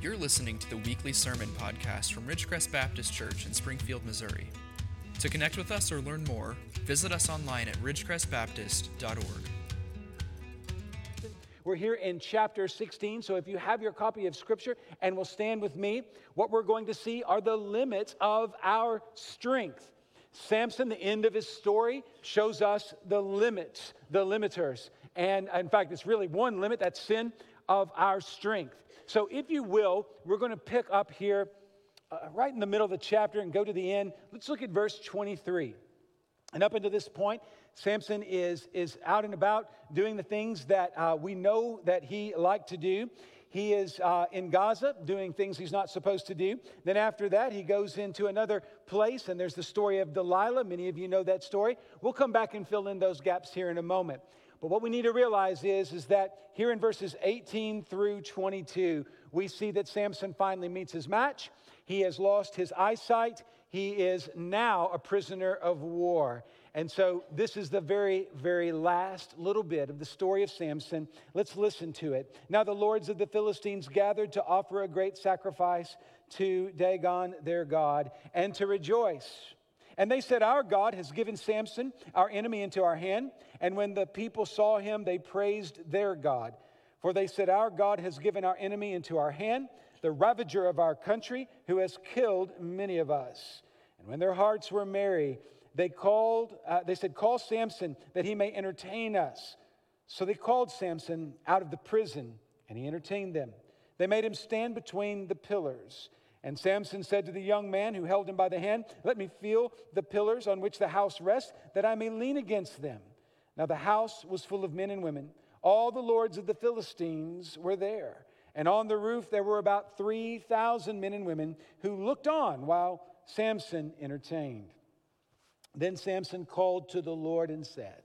You're listening to the weekly sermon podcast from Ridgecrest Baptist Church in Springfield, Missouri. To connect with us or learn more, visit us online at ridgecrestbaptist.org. We're here in chapter 16, so if you have your copy of Scripture and will stand with me, what we're going to see are the limits of our strength. Samson, the end of his story, shows us the limits, the limiters. And in fact, it's really one limit that's sin of our strength. So, if you will, we're going to pick up here uh, right in the middle of the chapter and go to the end. Let's look at verse 23. And up until this point, Samson is, is out and about doing the things that uh, we know that he liked to do. He is uh, in Gaza doing things he's not supposed to do. Then, after that, he goes into another place, and there's the story of Delilah. Many of you know that story. We'll come back and fill in those gaps here in a moment. But what we need to realize is, is that here in verses 18 through 22, we see that Samson finally meets his match. He has lost his eyesight. He is now a prisoner of war. And so, this is the very, very last little bit of the story of Samson. Let's listen to it. Now, the lords of the Philistines gathered to offer a great sacrifice to Dagon, their God, and to rejoice. And they said, Our God has given Samson, our enemy, into our hand. And when the people saw him, they praised their God. For they said, Our God has given our enemy into our hand, the ravager of our country, who has killed many of us. And when their hearts were merry, they called, uh, they said, Call Samson that he may entertain us. So they called Samson out of the prison, and he entertained them. They made him stand between the pillars. And Samson said to the young man who held him by the hand, Let me feel the pillars on which the house rests, that I may lean against them. Now the house was full of men and women. All the lords of the Philistines were there. And on the roof there were about 3,000 men and women who looked on while Samson entertained. Then Samson called to the Lord and said,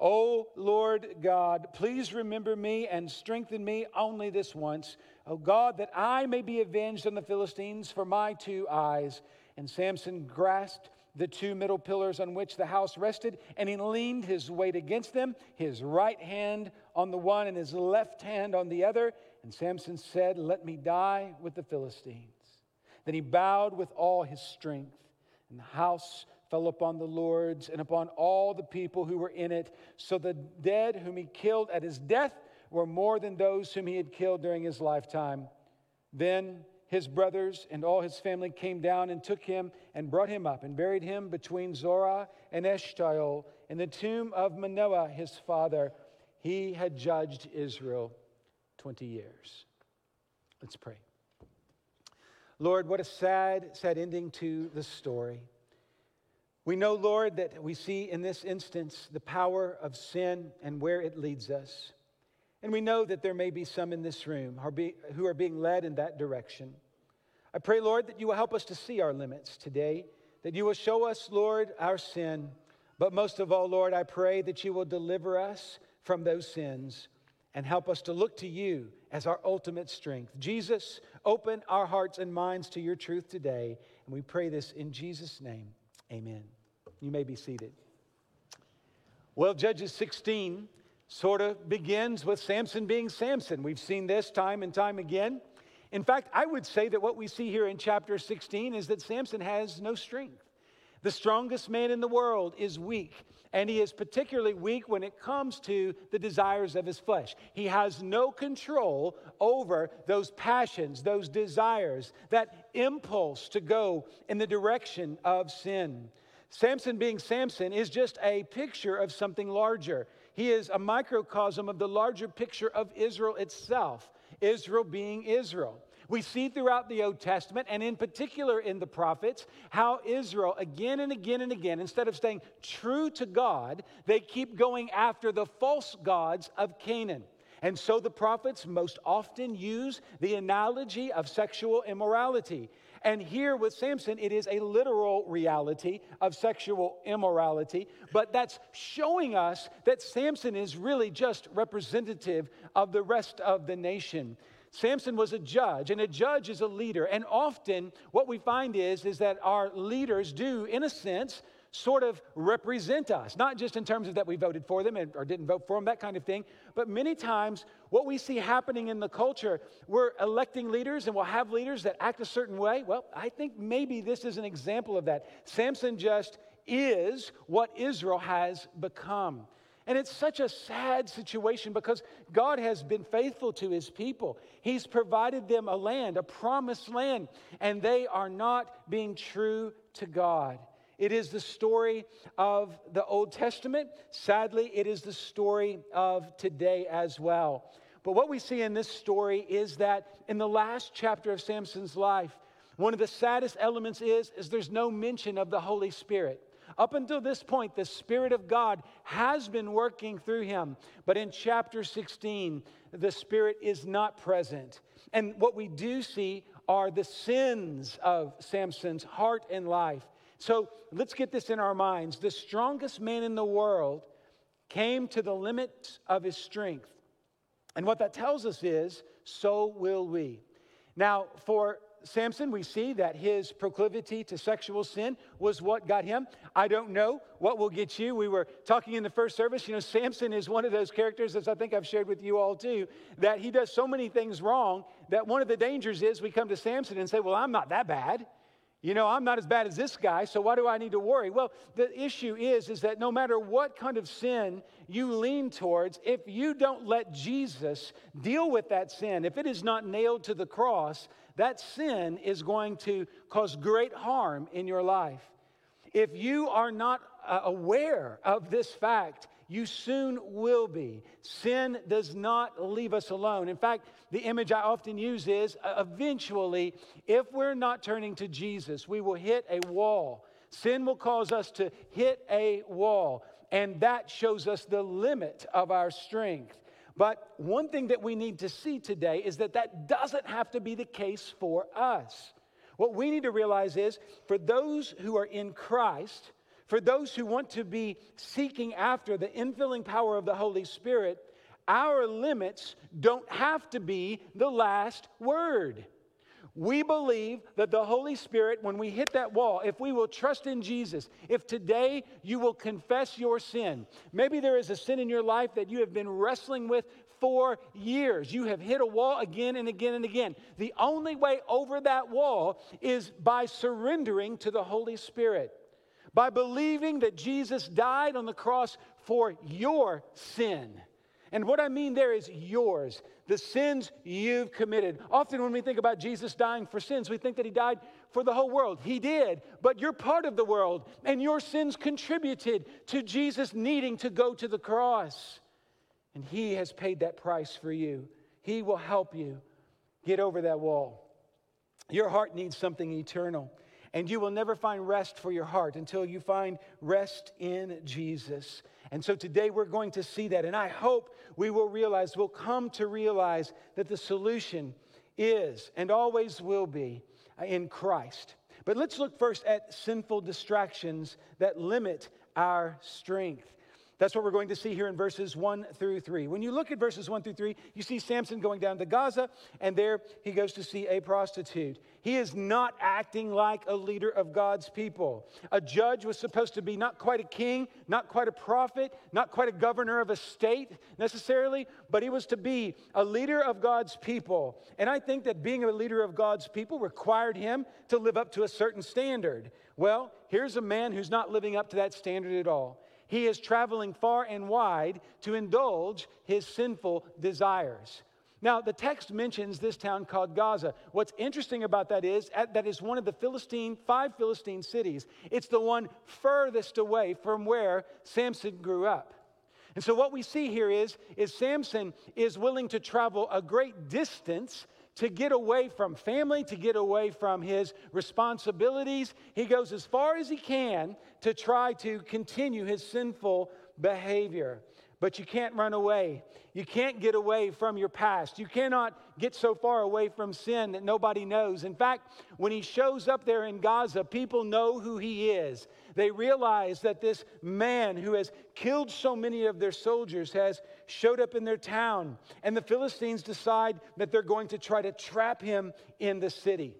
O Lord God, please remember me and strengthen me only this once. O God, that I may be avenged on the Philistines for my two eyes. And Samson grasped the two middle pillars on which the house rested, and he leaned his weight against them, his right hand on the one and his left hand on the other. And Samson said, Let me die with the Philistines. Then he bowed with all his strength, and the house fell upon the lords and upon all the people who were in it. So the dead whom he killed at his death were more than those whom he had killed during his lifetime. Then his brothers and all his family came down and took him and brought him up and buried him between Zorah and Eshtaol in the tomb of Manoah, his father. He had judged Israel 20 years. Let's pray. Lord, what a sad, sad ending to the story. We know, Lord, that we see in this instance the power of sin and where it leads us. And we know that there may be some in this room who are being led in that direction. I pray, Lord, that you will help us to see our limits today, that you will show us, Lord, our sin. But most of all, Lord, I pray that you will deliver us from those sins and help us to look to you as our ultimate strength. Jesus, open our hearts and minds to your truth today. And we pray this in Jesus' name. Amen. You may be seated. Well, Judges 16 sort of begins with Samson being Samson. We've seen this time and time again. In fact, I would say that what we see here in chapter 16 is that Samson has no strength. The strongest man in the world is weak, and he is particularly weak when it comes to the desires of his flesh. He has no control over those passions, those desires, that impulse to go in the direction of sin. Samson being Samson is just a picture of something larger. He is a microcosm of the larger picture of Israel itself, Israel being Israel. We see throughout the Old Testament, and in particular in the prophets, how Israel, again and again and again, instead of staying true to God, they keep going after the false gods of Canaan. And so the prophets most often use the analogy of sexual immorality. And here with Samson, it is a literal reality of sexual immorality, but that's showing us that Samson is really just representative of the rest of the nation. Samson was a judge, and a judge is a leader. And often what we find is, is that our leaders do, in a sense, sort of represent us, not just in terms of that we voted for them or didn't vote for them, that kind of thing, but many times what we see happening in the culture, we're electing leaders and we'll have leaders that act a certain way. Well, I think maybe this is an example of that. Samson just is what Israel has become. And it's such a sad situation because God has been faithful to his people. He's provided them a land, a promised land, and they are not being true to God. It is the story of the Old Testament. Sadly, it is the story of today as well. But what we see in this story is that in the last chapter of Samson's life, one of the saddest elements is, is there's no mention of the Holy Spirit. Up until this point, the Spirit of God has been working through him. But in chapter 16, the Spirit is not present. And what we do see are the sins of Samson's heart and life. So let's get this in our minds. The strongest man in the world came to the limit of his strength. And what that tells us is, so will we. Now, for Samson, we see that his proclivity to sexual sin was what got him. I don't know what will get you. We were talking in the first service. You know, Samson is one of those characters, as I think I've shared with you all too, that he does so many things wrong that one of the dangers is we come to Samson and say, Well, I'm not that bad. You know, I'm not as bad as this guy, so why do I need to worry? Well, the issue is is that no matter what kind of sin you lean towards, if you don't let Jesus deal with that sin, if it is not nailed to the cross, that sin is going to cause great harm in your life. If you are not uh, aware of this fact, you soon will be. Sin does not leave us alone. In fact, the image I often use is uh, eventually, if we're not turning to Jesus, we will hit a wall. Sin will cause us to hit a wall, and that shows us the limit of our strength. But one thing that we need to see today is that that doesn't have to be the case for us. What we need to realize is for those who are in Christ, for those who want to be seeking after the infilling power of the Holy Spirit, our limits don't have to be the last word. We believe that the Holy Spirit, when we hit that wall, if we will trust in Jesus, if today you will confess your sin, maybe there is a sin in your life that you have been wrestling with for years. You have hit a wall again and again and again. The only way over that wall is by surrendering to the Holy Spirit by believing that Jesus died on the cross for your sin. And what I mean there is yours, the sins you've committed. Often, when we think about Jesus dying for sins, we think that he died for the whole world. He did, but you're part of the world, and your sins contributed to Jesus needing to go to the cross. And he has paid that price for you. He will help you get over that wall. Your heart needs something eternal. And you will never find rest for your heart until you find rest in Jesus. And so today we're going to see that. And I hope we will realize, we'll come to realize that the solution is and always will be uh, in Christ. But let's look first at sinful distractions that limit our strength. That's what we're going to see here in verses 1 through 3. When you look at verses 1 through 3, you see Samson going down to Gaza, and there he goes to see a prostitute. He is not acting like a leader of God's people. A judge was supposed to be not quite a king, not quite a prophet, not quite a governor of a state necessarily, but he was to be a leader of God's people. And I think that being a leader of God's people required him to live up to a certain standard. Well, here's a man who's not living up to that standard at all. He is traveling far and wide to indulge his sinful desires. Now, the text mentions this town called Gaza. What's interesting about that is uh, that is one of the Philistine, five Philistine cities. It's the one furthest away from where Samson grew up. And so what we see here is, is Samson is willing to travel a great distance to get away from family, to get away from his responsibilities. He goes as far as he can to try to continue his sinful behavior. But you can't run away. You can't get away from your past. You cannot get so far away from sin that nobody knows. In fact, when he shows up there in Gaza, people know who he is. They realize that this man who has killed so many of their soldiers has showed up in their town. And the Philistines decide that they're going to try to trap him in the city.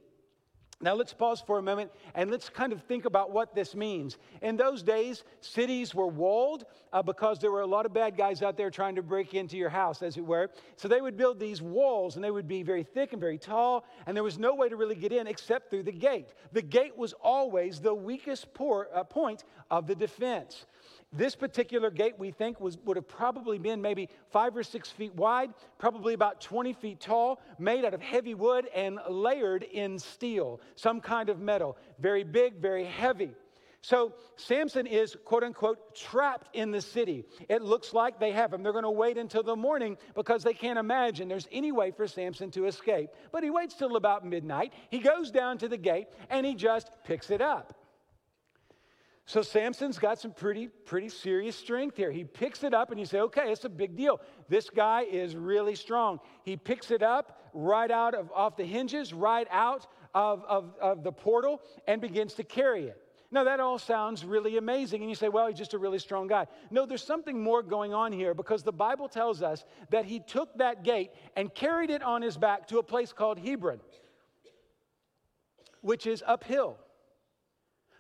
Now, let's pause for a moment and let's kind of think about what this means. In those days, cities were walled uh, because there were a lot of bad guys out there trying to break into your house, as it were. So they would build these walls and they would be very thick and very tall, and there was no way to really get in except through the gate. The gate was always the weakest por- uh, point of the defense. This particular gate, we think, was, would have probably been maybe five or six feet wide, probably about 20 feet tall, made out of heavy wood and layered in steel, some kind of metal. Very big, very heavy. So Samson is, quote unquote, trapped in the city. It looks like they have him. They're going to wait until the morning because they can't imagine there's any way for Samson to escape. But he waits till about midnight. He goes down to the gate and he just picks it up. So Samson's got some pretty, pretty serious strength here. He picks it up and you say, okay, it's a big deal. This guy is really strong. He picks it up right out of off the hinges, right out of, of, of the portal, and begins to carry it. Now, that all sounds really amazing. And you say, well, he's just a really strong guy. No, there's something more going on here because the Bible tells us that he took that gate and carried it on his back to a place called Hebron, which is uphill.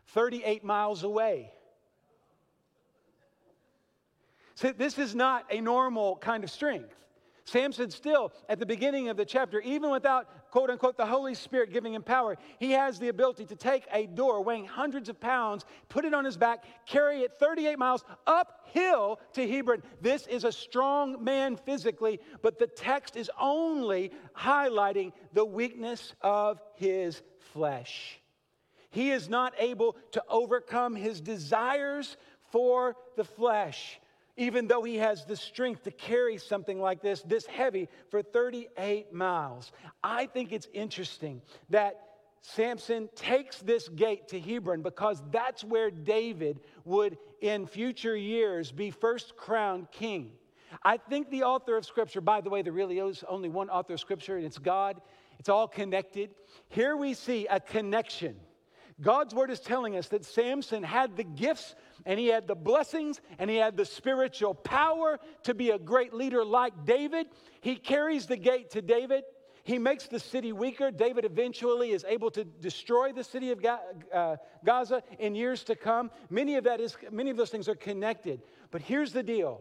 38 miles away. So, this is not a normal kind of strength. Samson, still at the beginning of the chapter, even without quote unquote the Holy Spirit giving him power, he has the ability to take a door weighing hundreds of pounds, put it on his back, carry it 38 miles uphill to Hebron. This is a strong man physically, but the text is only highlighting the weakness of his flesh. He is not able to overcome his desires for the flesh, even though he has the strength to carry something like this, this heavy, for 38 miles. I think it's interesting that Samson takes this gate to Hebron because that's where David would, in future years, be first crowned king. I think the author of Scripture, by the way, there really is only one author of Scripture, and it's God. It's all connected. Here we see a connection God's word is telling us that Samson had the gifts and he had the blessings and he had the spiritual power to be a great leader like David. He carries the gate to David. He makes the city weaker. David eventually is able to destroy the city of uh, Gaza in years to come. Many of that is many of those things are connected. But here's the deal.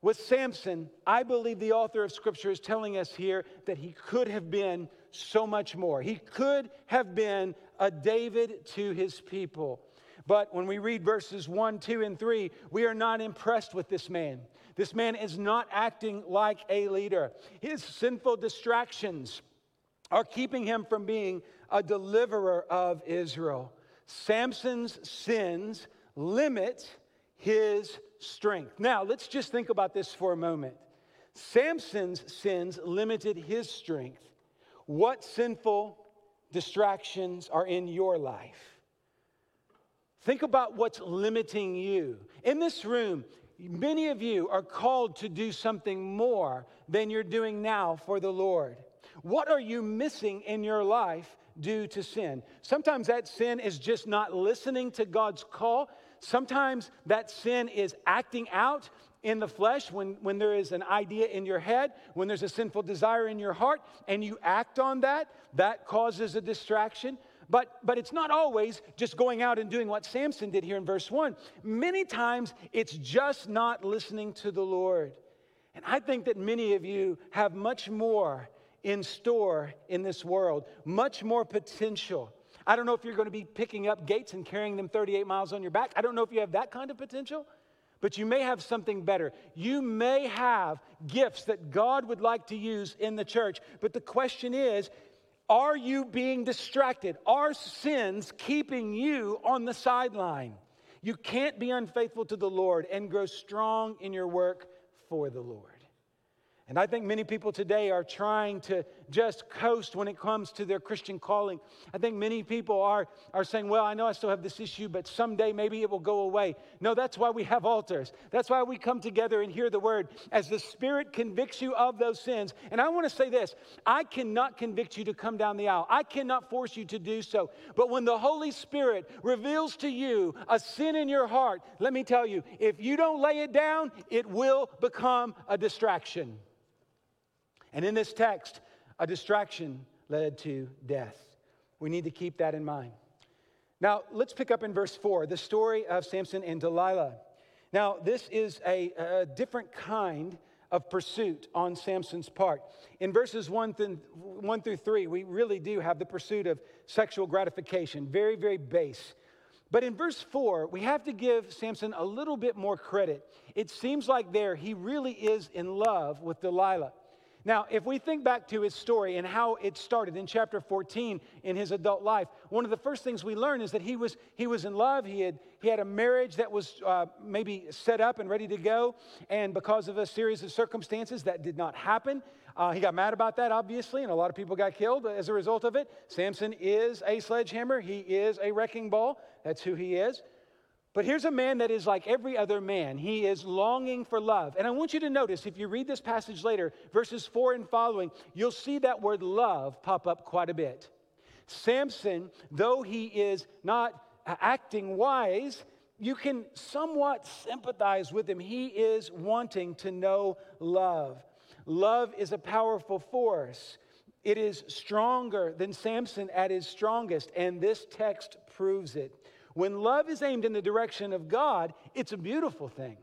With Samson, I believe the author of scripture is telling us here that he could have been so much more. He could have been a David to his people. But when we read verses 1, 2, and 3, we are not impressed with this man. This man is not acting like a leader. His sinful distractions are keeping him from being a deliverer of Israel. Samson's sins limit his strength. Now, let's just think about this for a moment. Samson's sins limited his strength. What sinful distractions are in your life? Think about what's limiting you. In this room, many of you are called to do something more than you're doing now for the Lord. What are you missing in your life due to sin? Sometimes that sin is just not listening to God's call. Sometimes that sin is acting out in the flesh, when, when there is an idea in your head, when there's a sinful desire in your heart, and you act on that, that causes a distraction. But, but it's not always just going out and doing what Samson did here in verse 1. Many times it's just not listening to the Lord. And I think that many of you have much more in store in this world, much more potential. I don't know if you're going to be picking up gates and carrying them 38 miles on your back. I don't know if you have that kind of potential but you may have something better. You may have gifts that God would like to use in the church. But the question is, are you being distracted? Are sins keeping you on the sideline? You can't be unfaithful to the Lord and grow strong in your work for the Lord. And I think many people today are trying to just coast when it comes to their Christian calling. I think many people are, are saying, Well, I know I still have this issue, but someday maybe it will go away. No, that's why we have altars. That's why we come together and hear the word as the Spirit convicts you of those sins. And I want to say this I cannot convict you to come down the aisle, I cannot force you to do so. But when the Holy Spirit reveals to you a sin in your heart, let me tell you, if you don't lay it down, it will become a distraction. And in this text, a distraction led to death. we need to keep that in mind. Now, let's pick up in verse 4, the story of Samson and Delilah. Now, this is a, a different kind of pursuit on Samson's part. In verses 1 through, 1 through 3, we really do have the pursuit of sexual gratification, very, very base. But in verse 4, we have to give Samson a little bit more credit. It seems like there he really is in love with Delilah. Now, if we think back to his story and how it started in chapter 14 in his adult life, one of the first things we learn is that he was, he was in love. He had, he had a marriage that was uh, maybe set up and ready to go. And because of a series of circumstances, that did not happen. Uh, he got mad about that, obviously, and a lot of people got killed as a result of it. Samson is a sledgehammer, he is a wrecking ball. That's who he is. But here's a man that is like every other man. He is longing for love. And I want you to notice, if you read this passage later, verses four and following, you'll see that word love pop up quite a bit. Samson, though he is not acting wise, you can somewhat sympathize with him. He is wanting to know love. Love is a powerful force. It is stronger than Samson at his strongest, and this text proves it. When love is aimed in the direction of God, it's a beautiful thing.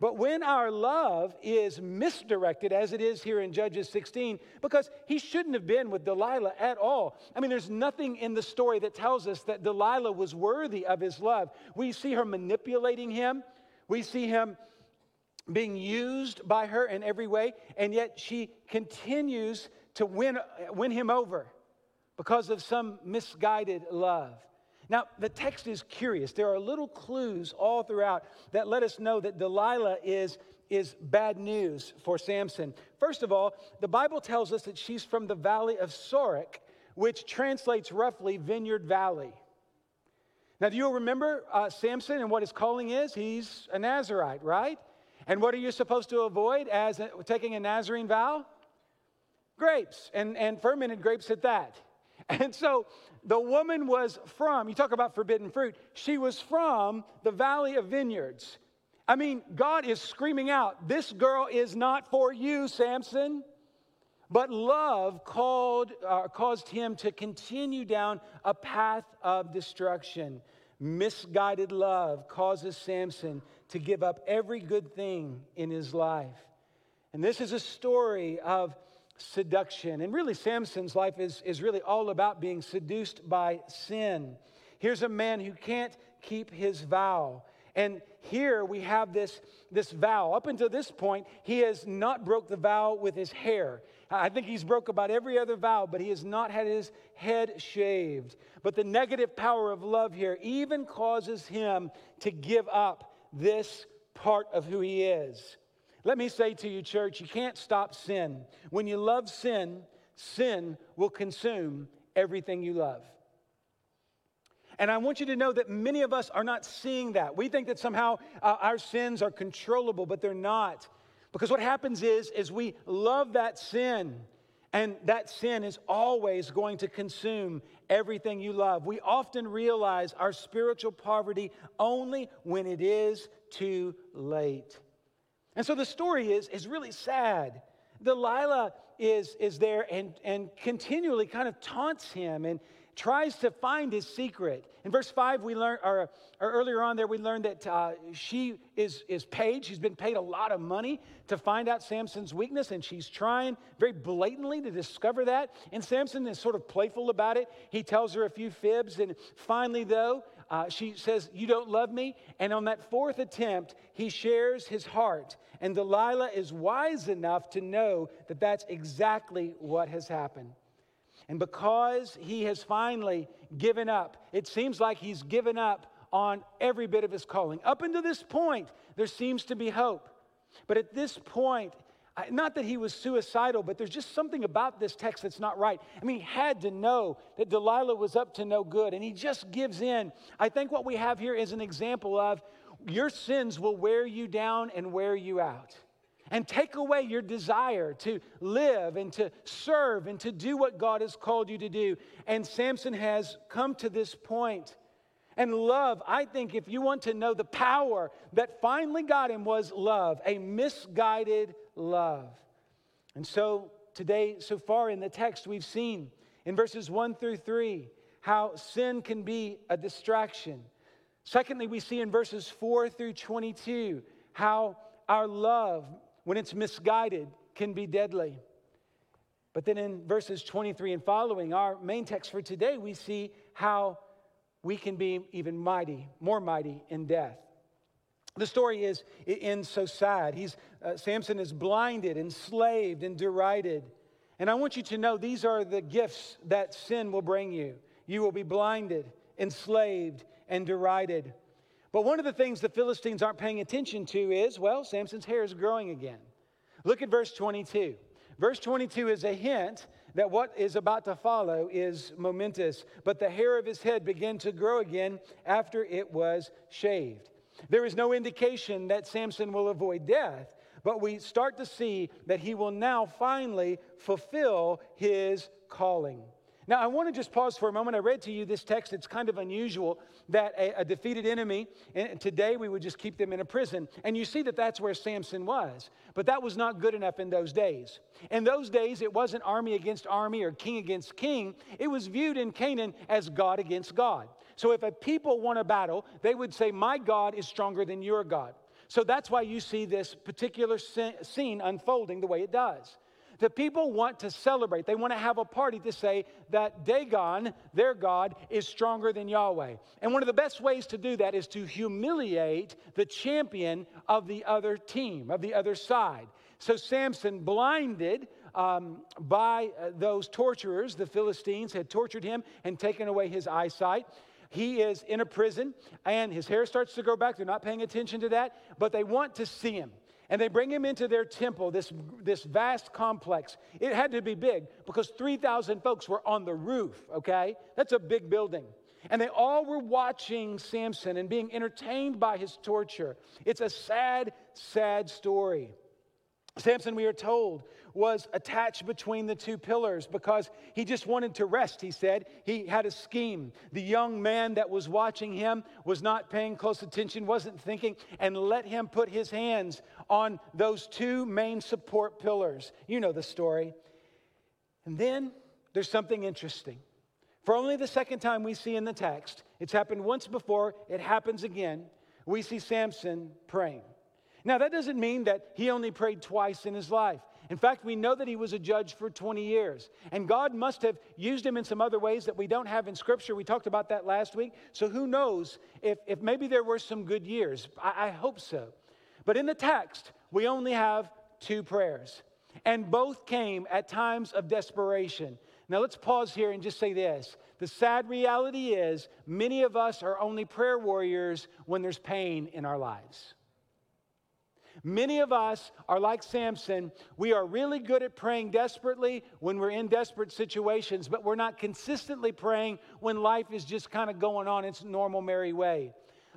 But when our love is misdirected, as it is here in Judges 16, because he shouldn't have been with Delilah at all. I mean, there's nothing in the story that tells us that Delilah was worthy of his love. We see her manipulating him, we see him being used by her in every way, and yet she continues to win, win him over because of some misguided love. Now, the text is curious. There are little clues all throughout that let us know that Delilah is, is bad news for Samson. First of all, the Bible tells us that she's from the valley of Sorek, which translates roughly Vineyard Valley. Now, do you remember uh, Samson and what his calling is? He's a Nazarite, right? And what are you supposed to avoid as a, taking a Nazarene vow? Grapes, and, and fermented grapes at that. And so the woman was from, you talk about forbidden fruit, she was from the Valley of Vineyards. I mean, God is screaming out, This girl is not for you, Samson. But love called, uh, caused him to continue down a path of destruction. Misguided love causes Samson to give up every good thing in his life. And this is a story of seduction. And really, Samson's life is, is really all about being seduced by sin. Here's a man who can't keep his vow. And here we have this, this vow. Up until this point, he has not broke the vow with his hair. I think he's broke about every other vow, but he has not had his head shaved. But the negative power of love here even causes him to give up this part of who he is. Let me say to you, church, you can't stop sin. When you love sin, sin will consume everything you love. And I want you to know that many of us are not seeing that. We think that somehow uh, our sins are controllable, but they're not. Because what happens is, is we love that sin, and that sin is always going to consume everything you love. We often realize our spiritual poverty only when it is too late. And so the story is, is really sad. Delilah is, is there and, and continually kind of taunts him and tries to find his secret. In verse 5, we learn, or, or earlier on there, we learned that uh, she is, is paid. She's been paid a lot of money to find out Samson's weakness, and she's trying very blatantly to discover that. And Samson is sort of playful about it. He tells her a few fibs, and finally, though, uh, she says, You don't love me. And on that fourth attempt, he shares his heart. And Delilah is wise enough to know that that's exactly what has happened. And because he has finally given up, it seems like he's given up on every bit of his calling. Up until this point, there seems to be hope. But at this point, not that he was suicidal, but there's just something about this text that's not right. I mean, he had to know that Delilah was up to no good, and he just gives in. I think what we have here is an example of your sins will wear you down and wear you out and take away your desire to live and to serve and to do what God has called you to do. And Samson has come to this point. And love, I think, if you want to know the power that finally got him, was love, a misguided love. And so today, so far in the text, we've seen in verses one through three how sin can be a distraction. Secondly, we see in verses 4 through 22 how our love, when it's misguided, can be deadly. But then in verses 23 and following, our main text for today, we see how we can be even mighty, more mighty in death. The story is, it ends so sad. He's, uh, Samson is blinded, enslaved, and derided. And I want you to know these are the gifts that sin will bring you. You will be blinded, enslaved, and derided. But one of the things the Philistines aren't paying attention to is, well, Samson's hair is growing again. Look at verse 22. Verse 22 is a hint that what is about to follow is momentous. But the hair of his head began to grow again after it was shaved. There is no indication that Samson will avoid death, but we start to see that he will now finally fulfill his calling. Now, I want to just pause for a moment. I read to you this text. It's kind of unusual that a, a, defeated enemy, and today we would just keep them in a prison. And you see that that's where Samson was. But that was not good enough in those days. In those days, it wasn't army against army or king against king, it was viewed in Canaan as God against God. So if a people won a battle, they would say, My God is stronger than your God. So that's why you see this particular scene unfolding the way it does. The people want to celebrate. They want to have a party to say that Dagon, their God, is stronger than Yahweh. And one of the best ways to do that is to humiliate the champion of the other team, of the other side. So Samson, blinded um, by uh, those torturers, the Philistines had tortured him and taken away his eyesight. He is in a prison and his hair starts to grow back. They're not paying attention to that, but they want to see him. And they bring him into their temple, this, this vast complex. It had to be big because 3,000 folks were on the roof, okay? That's a big building. And they all were watching Samson and being entertained by his torture. It's a sad, sad story. Samson, we are told, was attached between the two pillars because he just wanted to rest, he said. He had a scheme. The young man that was watching him was not paying close attention, wasn't thinking, and let him put his hands on those two main support pillars. You know the story. And then there's something interesting. For only the second time we see in the text, it's happened once before, it happens again. We see Samson praying. Now, that doesn't mean that he only prayed twice in his life. In fact, we know that he was a judge for 20 years. And God must have used him in some other ways that we don't have in Scripture. We talked about that last week. So who knows if, if maybe there were some good years. I, I hope so. But in the text, we only have two prayers. And both came at times of desperation. Now let's pause here and just say this. The sad reality is, many of us are only prayer warriors when there's pain in our lives. Many of us are like Samson. We are really good at praying desperately when we're in desperate situations, but we're not consistently praying when life is just kind of going on its normal, merry way.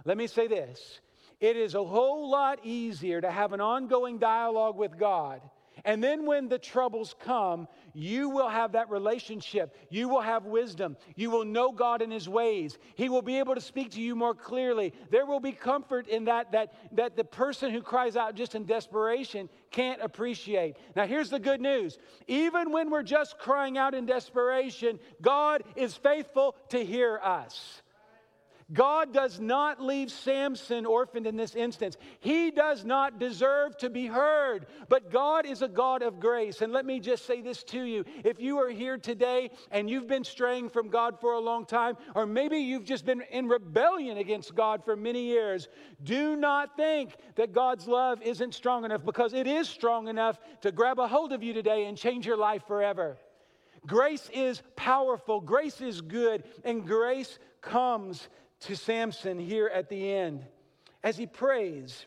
Let me say this it is a whole lot easier to have an ongoing dialogue with God and then when the troubles come, you will have that relationship. You will have wisdom. You will know God in his ways. He will be able to speak to you more clearly. There will be comfort in that that that the person who cries out just in desperation can't appreciate. Now here's the good news. Even when we're just crying out in desperation, God is faithful to hear us. God does not leave Samson orphaned in this instance. He does not deserve to be heard, but God is a God of grace. And let me just say this to you if you are here today and you've been straying from God for a long time, or maybe you've just been in rebellion against God for many years, do not think that God's love isn't strong enough because it is strong enough to grab a hold of you today and change your life forever. Grace is powerful, grace is good, and grace comes to Samson here at the end. As he prays,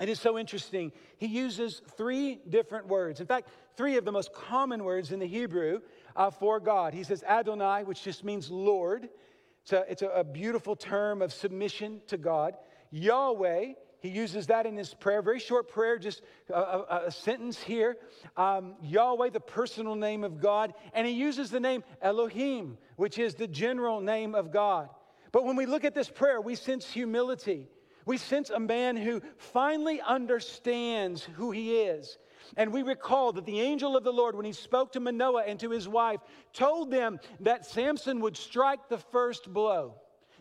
it is so interesting. He uses three different words. In fact, three of the most common words in the Hebrew uh, for God. He says Adonai, which just means Lord. It's, a, it's a, a beautiful term of submission to God. Yahweh, he uses that in his prayer. Very short prayer, just a, a, a sentence here. Um, Yahweh, the personal name of God. And he uses the name Elohim, which is the general name of God. But when we look at this prayer, we sense humility. We sense a man who finally understands who he is. And we recall that the angel of the Lord, when he spoke to Manoah and to his wife, told them that Samson would strike the first blow.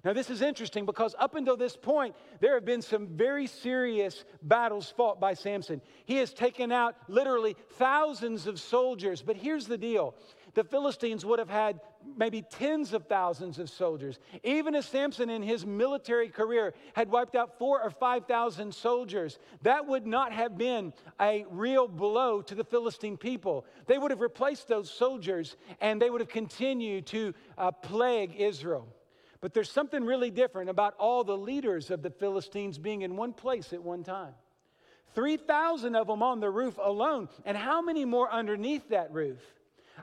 Now, this is interesting because up until this point, there have been some very serious battles fought by Samson. He has taken out literally thousands of soldiers. But here's the deal the Philistines would have had maybe tens of thousands of soldiers. Even as Samson in his military career had wiped out four or 5,000 soldiers, that would not have been a real blow to the Philistine people. They would have replaced those soldiers and they would have continued to uh, plague Israel. But there's something really different about all the leaders of the Philistines being in one place at one time. 3,000 of them on the roof alone. And how many more underneath that roof?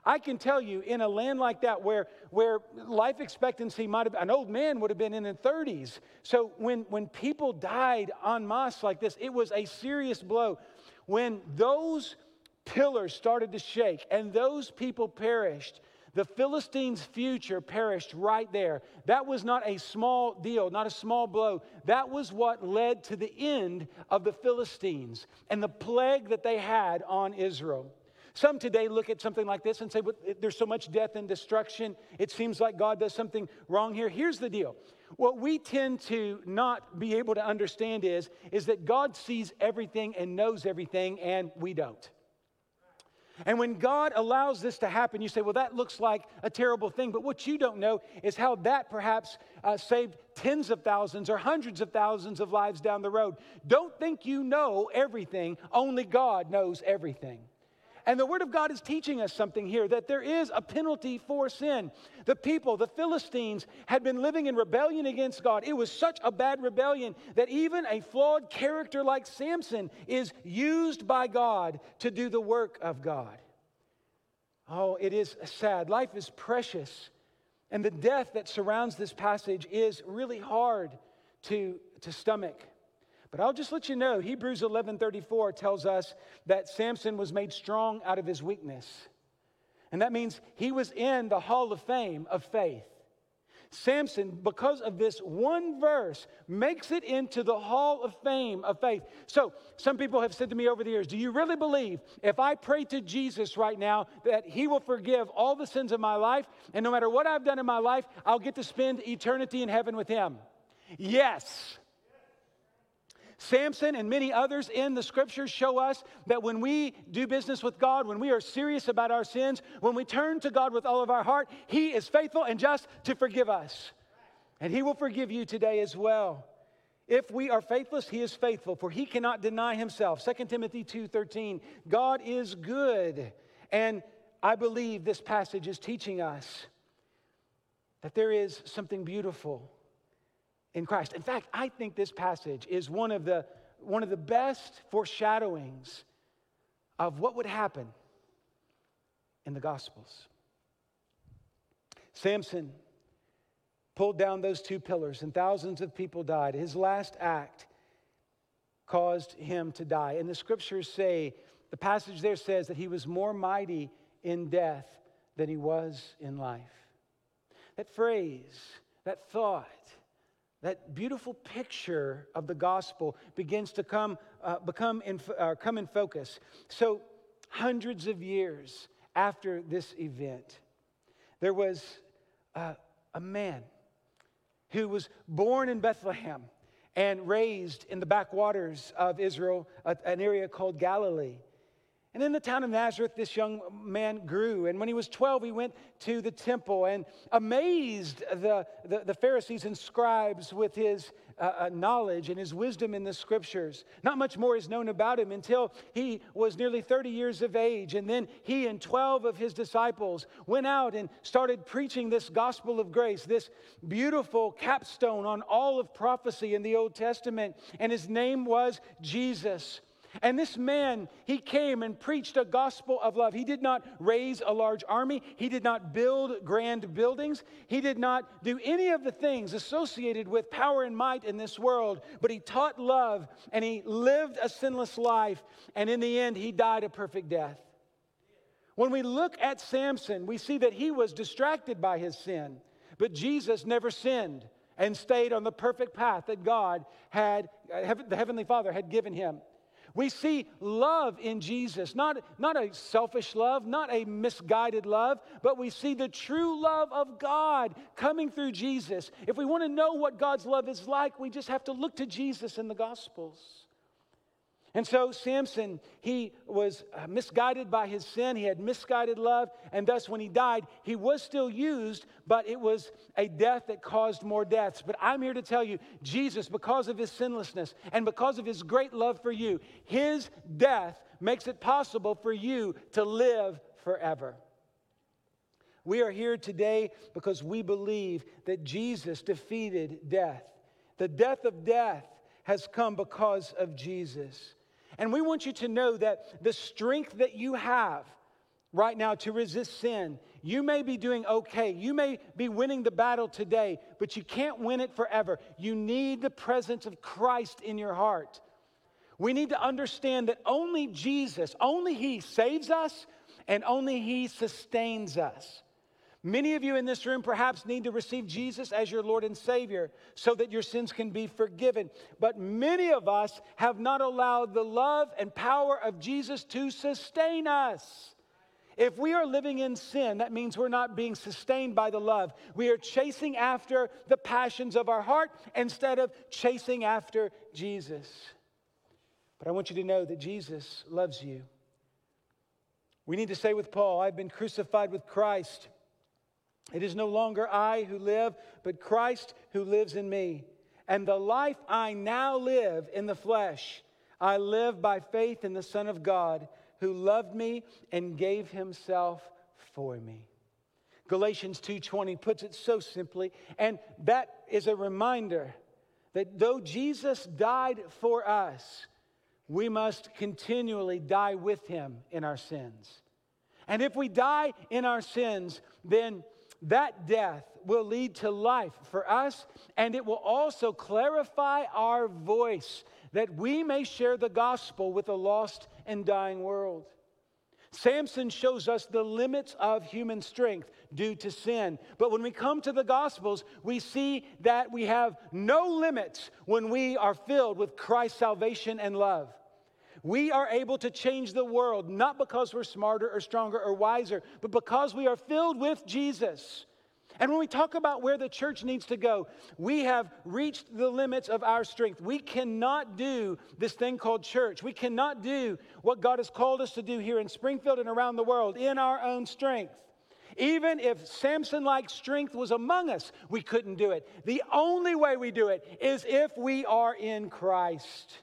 I can tell you, in a land like that where, where life expectancy might have, an old man would have been in the 30s. So when, when people died en masse like this, it was a serious blow. When those pillars started to shake and those people perished, the Philistines' future perished right there. That was not a small deal, not a small blow. That was what led to the end of the Philistines and the plague that they had on Israel. Some today look at something like this and say, well, there's so much death and destruction. It seems like God does something wrong here. Here's the deal. What we tend to not be able to understand is, is that God sees everything and knows everything, and we don't. And when God allows this to happen, you say, well, that looks like a terrible thing. But what you don't know is how that perhaps uh, saved tens of thousands or hundreds of thousands of lives down the road. Don't think you know everything, only God knows everything. And the Word of God is teaching us something here that there is a penalty for sin. The people, the Philistines, had been living in rebellion against God. It was such a bad rebellion that even a flawed character like Samson is used by God to do the work of God. Oh, it is sad. Life is precious. And the death that surrounds this passage is really hard to, to stomach. But I'll just let you know, Hebrews 11:34 tells us that Samson was made strong out of his weakness. And that means he was in the hall of fame of faith. Samson, because of this one verse, makes it into the hall of fame of faith. So, some people have said to me over the years, Do you really believe if I pray to Jesus right now that he will forgive all the sins of my life, and no matter what I've done in my life, I'll get to spend eternity in heaven with him? Yes. Samson and many others in the scriptures show us that when we do business with God, when we are serious about our sins, when we turn to God with all of our heart, He is faithful and just to forgive us. And He will forgive you today as well. If we are faithless, He is faithful, for He cannot deny Himself. 2 Timothy 2:13. God is good. And I believe this passage is teaching us that there is something beautiful in Christ. In fact, I think this passage is one of the, one of the best foreshadowings of what would happen in the Gospels. Samson pulled down those two pillars, and thousands of people died. His last act caused him to die. And the scriptures say, the passage there says that he was more mighty in death than he was in life. That phrase, that thought, that beautiful picture of the gospel begins to come, uh, become in, uh, come in focus. So, hundreds of years after this event, there was uh, a man who was born in Bethlehem and raised in the backwaters of Israel, an area called Galilee. And in the town of Nazareth, this young man grew. And when he was 12, he went to the temple and amazed the, the, the Pharisees and scribes with his uh, uh, knowledge and his wisdom in the scriptures. Not much more is known about him until he was nearly 30 years of age. And then he and 12 of his disciples went out and started preaching this gospel of grace, this beautiful capstone on all of prophecy in the Old Testament. And his name was Jesus. And this man, he came and preached a gospel of love. He did not raise a large army, he did not build grand buildings, he did not do any of the things associated with power and might in this world, but he taught love and he lived a sinless life. And in the end, he died a perfect death. When we look at Samson, we see that he was distracted by his sin, but Jesus never sinned and stayed on the perfect path that God had, uh, the Heavenly Father had given him. We see love in Jesus, not, not a selfish love, not a misguided love, but we see the true love of God coming through Jesus. If we want to know what God's love is like, we just have to look to Jesus in the Gospels. And so Samson, he was uh, misguided by his sin. He had misguided love. And thus, when he died, he was still used, but it was a death that caused more deaths. But I'm here to tell you Jesus, because of his sinlessness and because of his great love for you, his death makes it possible for you to live forever. We are here today because we believe that Jesus defeated death. The death of death has come because of Jesus. And we want you to know that the strength that you have right now to resist sin, you may be doing okay. You may be winning the battle today, but you can't win it forever. You need the presence of Christ in your heart. We need to understand that only Jesus, only He saves us, and only He sustains us. Many of you in this room perhaps need to receive Jesus as your Lord and Savior so that your sins can be forgiven. But many of us have not allowed the love and power of Jesus to sustain us. If we are living in sin, that means we're not being sustained by the love. We are chasing after the passions of our heart instead of chasing after Jesus. But I want you to know that Jesus loves you. We need to say with Paul, I've been crucified with Christ. It is no longer I who live, but Christ who lives in me. And the life I now live in the flesh, I live by faith in the Son of God who loved me and gave himself for me. Galatians 2:20 puts it so simply, and that is a reminder that though Jesus died for us, we must continually die with him in our sins. And if we die in our sins, then that death will lead to life for us, and it will also clarify our voice that we may share the gospel with a lost and dying world. Samson shows us the limits of human strength due to sin. But when we come to the Gospels, we see that we have no limits when we are filled with Christ's salvation and love. We are able to change the world not because we're smarter or stronger or wiser, but because we are filled with Jesus. And when we talk about where the church needs to go, we have reached the limits of our strength. We cannot do this thing called church. We cannot do what God has called us to do here in Springfield and around the world in our own strength. Even if Samson like strength was among us, we couldn't do it. The only way we do it is if we are in Christ.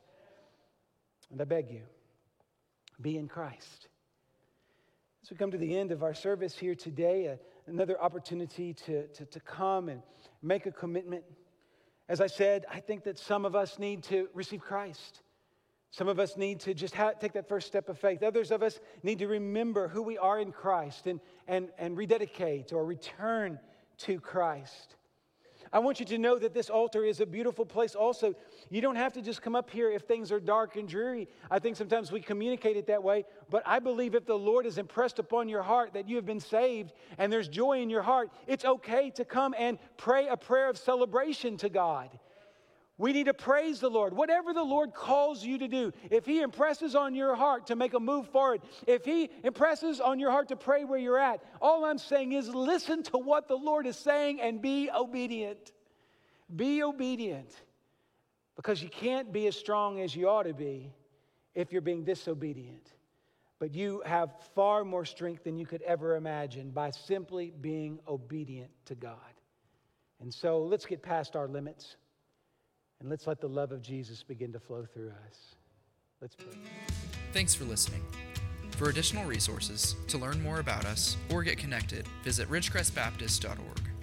And I beg you, be in Christ. As we come to the end of our service here today, uh, another opportunity to, to, to come and make a commitment. As I said, I think that some of us need to receive Christ. Some of us need to just ha- take that first step of faith. Others of us need to remember who we are in Christ and, and, and rededicate or return to Christ. I want you to know that this altar is a beautiful place also. You don't have to just come up here if things are dark and dreary. I think sometimes we communicate it that way, but I believe if the Lord has impressed upon your heart that you have been saved and there's joy in your heart, it's okay to come and pray a prayer of celebration to God. We need to praise the Lord. Whatever the Lord calls you to do, if He impresses on your heart to make a move forward, if He impresses on your heart to pray where you're at, all I'm saying is listen to what the Lord is saying and be obedient. Be obedient because you can't be as strong as you ought to be if you're being disobedient. But you have far more strength than you could ever imagine by simply being obedient to God. And so let's get past our limits. And let's let the love of Jesus begin to flow through us. Let's pray. Thanks for listening. For additional resources, to learn more about us, or get connected, visit ridgecrestbaptist.org.